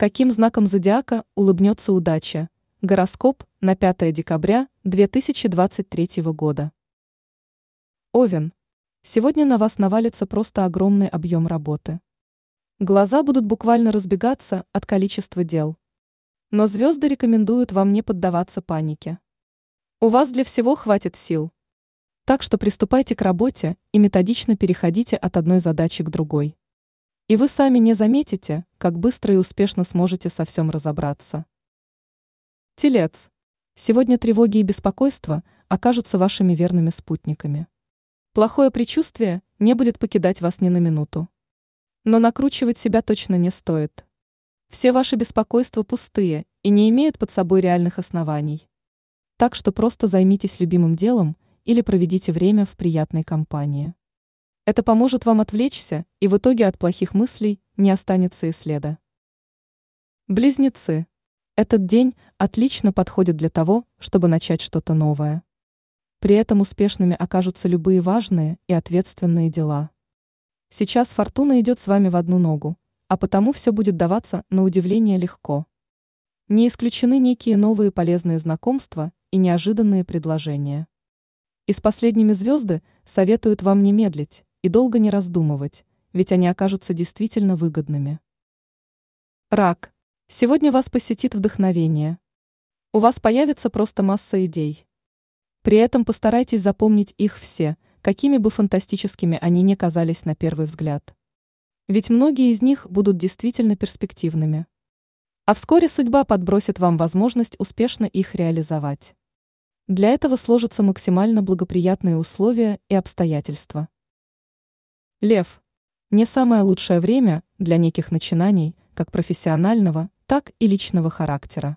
Каким знаком зодиака улыбнется удача? Гороскоп на 5 декабря 2023 года. Овен. Сегодня на вас навалится просто огромный объем работы. Глаза будут буквально разбегаться от количества дел. Но звезды рекомендуют вам не поддаваться панике. У вас для всего хватит сил. Так что приступайте к работе и методично переходите от одной задачи к другой. И вы сами не заметите, как быстро и успешно сможете со всем разобраться. Телец. Сегодня тревоги и беспокойства окажутся вашими верными спутниками. Плохое предчувствие не будет покидать вас ни на минуту. Но накручивать себя точно не стоит. Все ваши беспокойства пустые и не имеют под собой реальных оснований. Так что просто займитесь любимым делом или проведите время в приятной компании. Это поможет вам отвлечься, и в итоге от плохих мыслей не останется и следа. Близнецы. Этот день отлично подходит для того, чтобы начать что-то новое. При этом успешными окажутся любые важные и ответственные дела. Сейчас фортуна идет с вами в одну ногу, а потому все будет даваться на удивление легко. Не исключены некие новые полезные знакомства и неожиданные предложения. И с последними звезды советуют вам не медлить и долго не раздумывать, ведь они окажутся действительно выгодными. Рак. Сегодня вас посетит вдохновение. У вас появится просто масса идей. При этом постарайтесь запомнить их все, какими бы фантастическими они ни казались на первый взгляд. Ведь многие из них будут действительно перспективными. А вскоре судьба подбросит вам возможность успешно их реализовать. Для этого сложатся максимально благоприятные условия и обстоятельства. Лев. Не самое лучшее время для неких начинаний, как профессионального, так и личного характера.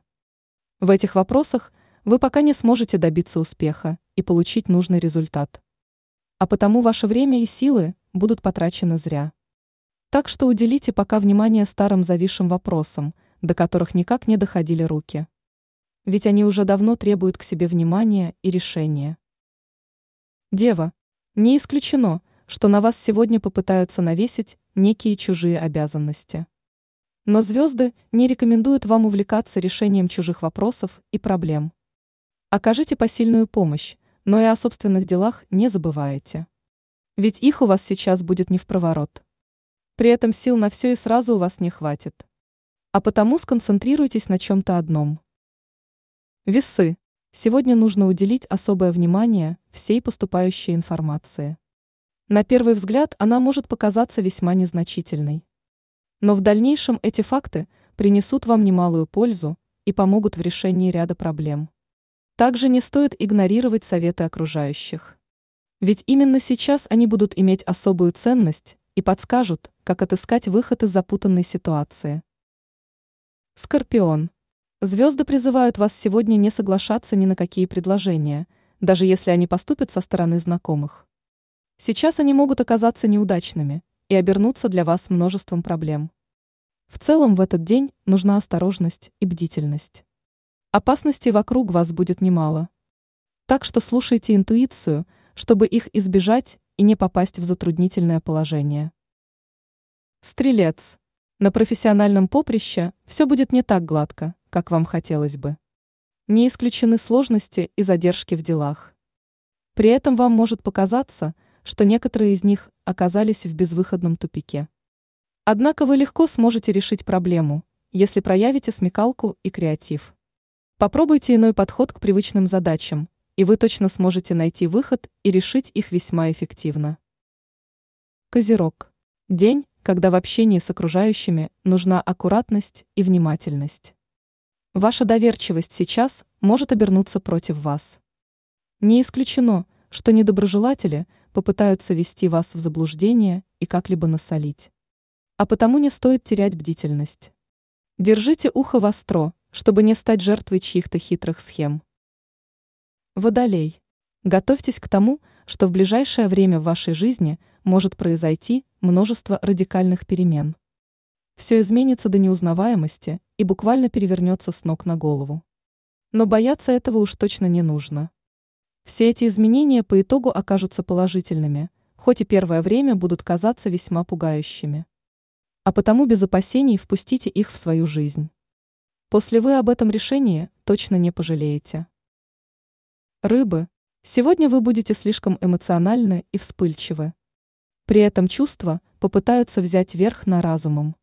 В этих вопросах вы пока не сможете добиться успеха и получить нужный результат. А потому ваше время и силы будут потрачены зря. Так что уделите пока внимание старым зависшим вопросам, до которых никак не доходили руки. Ведь они уже давно требуют к себе внимания и решения. Дева. Не исключено – что на вас сегодня попытаются навесить некие чужие обязанности. Но звезды не рекомендуют вам увлекаться решением чужих вопросов и проблем. Окажите посильную помощь, но и о собственных делах не забывайте. Ведь их у вас сейчас будет не в проворот. При этом сил на все и сразу у вас не хватит. А потому сконцентрируйтесь на чем-то одном. Весы. Сегодня нужно уделить особое внимание всей поступающей информации. На первый взгляд она может показаться весьма незначительной. Но в дальнейшем эти факты принесут вам немалую пользу и помогут в решении ряда проблем. Также не стоит игнорировать советы окружающих. Ведь именно сейчас они будут иметь особую ценность и подскажут, как отыскать выход из запутанной ситуации. Скорпион. Звезды призывают вас сегодня не соглашаться ни на какие предложения, даже если они поступят со стороны знакомых. Сейчас они могут оказаться неудачными и обернуться для вас множеством проблем. В целом в этот день нужна осторожность и бдительность. Опасностей вокруг вас будет немало. Так что слушайте интуицию, чтобы их избежать и не попасть в затруднительное положение. Стрелец. На профессиональном поприще все будет не так гладко, как вам хотелось бы. Не исключены сложности и задержки в делах. При этом вам может показаться, что некоторые из них оказались в безвыходном тупике. Однако вы легко сможете решить проблему, если проявите смекалку и креатив. Попробуйте иной подход к привычным задачам, и вы точно сможете найти выход и решить их весьма эффективно. Козерог. День, когда в общении с окружающими нужна аккуратность и внимательность. Ваша доверчивость сейчас может обернуться против вас. Не исключено, что недоброжелатели – попытаются вести вас в заблуждение и как-либо насолить. А потому не стоит терять бдительность. Держите ухо востро, чтобы не стать жертвой чьих-то хитрых схем. Водолей. Готовьтесь к тому, что в ближайшее время в вашей жизни может произойти множество радикальных перемен. Все изменится до неузнаваемости и буквально перевернется с ног на голову. Но бояться этого уж точно не нужно. Все эти изменения по итогу окажутся положительными, хоть и первое время будут казаться весьма пугающими. а потому без опасений впустите их в свою жизнь. После вы об этом решении точно не пожалеете. Рыбы. Сегодня вы будете слишком эмоциональны и вспыльчивы. При этом чувства попытаются взять верх на разумом.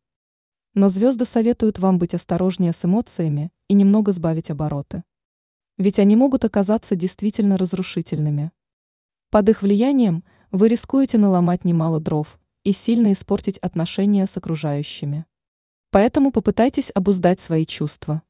Но звезды советуют вам быть осторожнее с эмоциями и немного сбавить обороты. Ведь они могут оказаться действительно разрушительными. Под их влиянием вы рискуете наломать немало дров и сильно испортить отношения с окружающими. Поэтому попытайтесь обуздать свои чувства.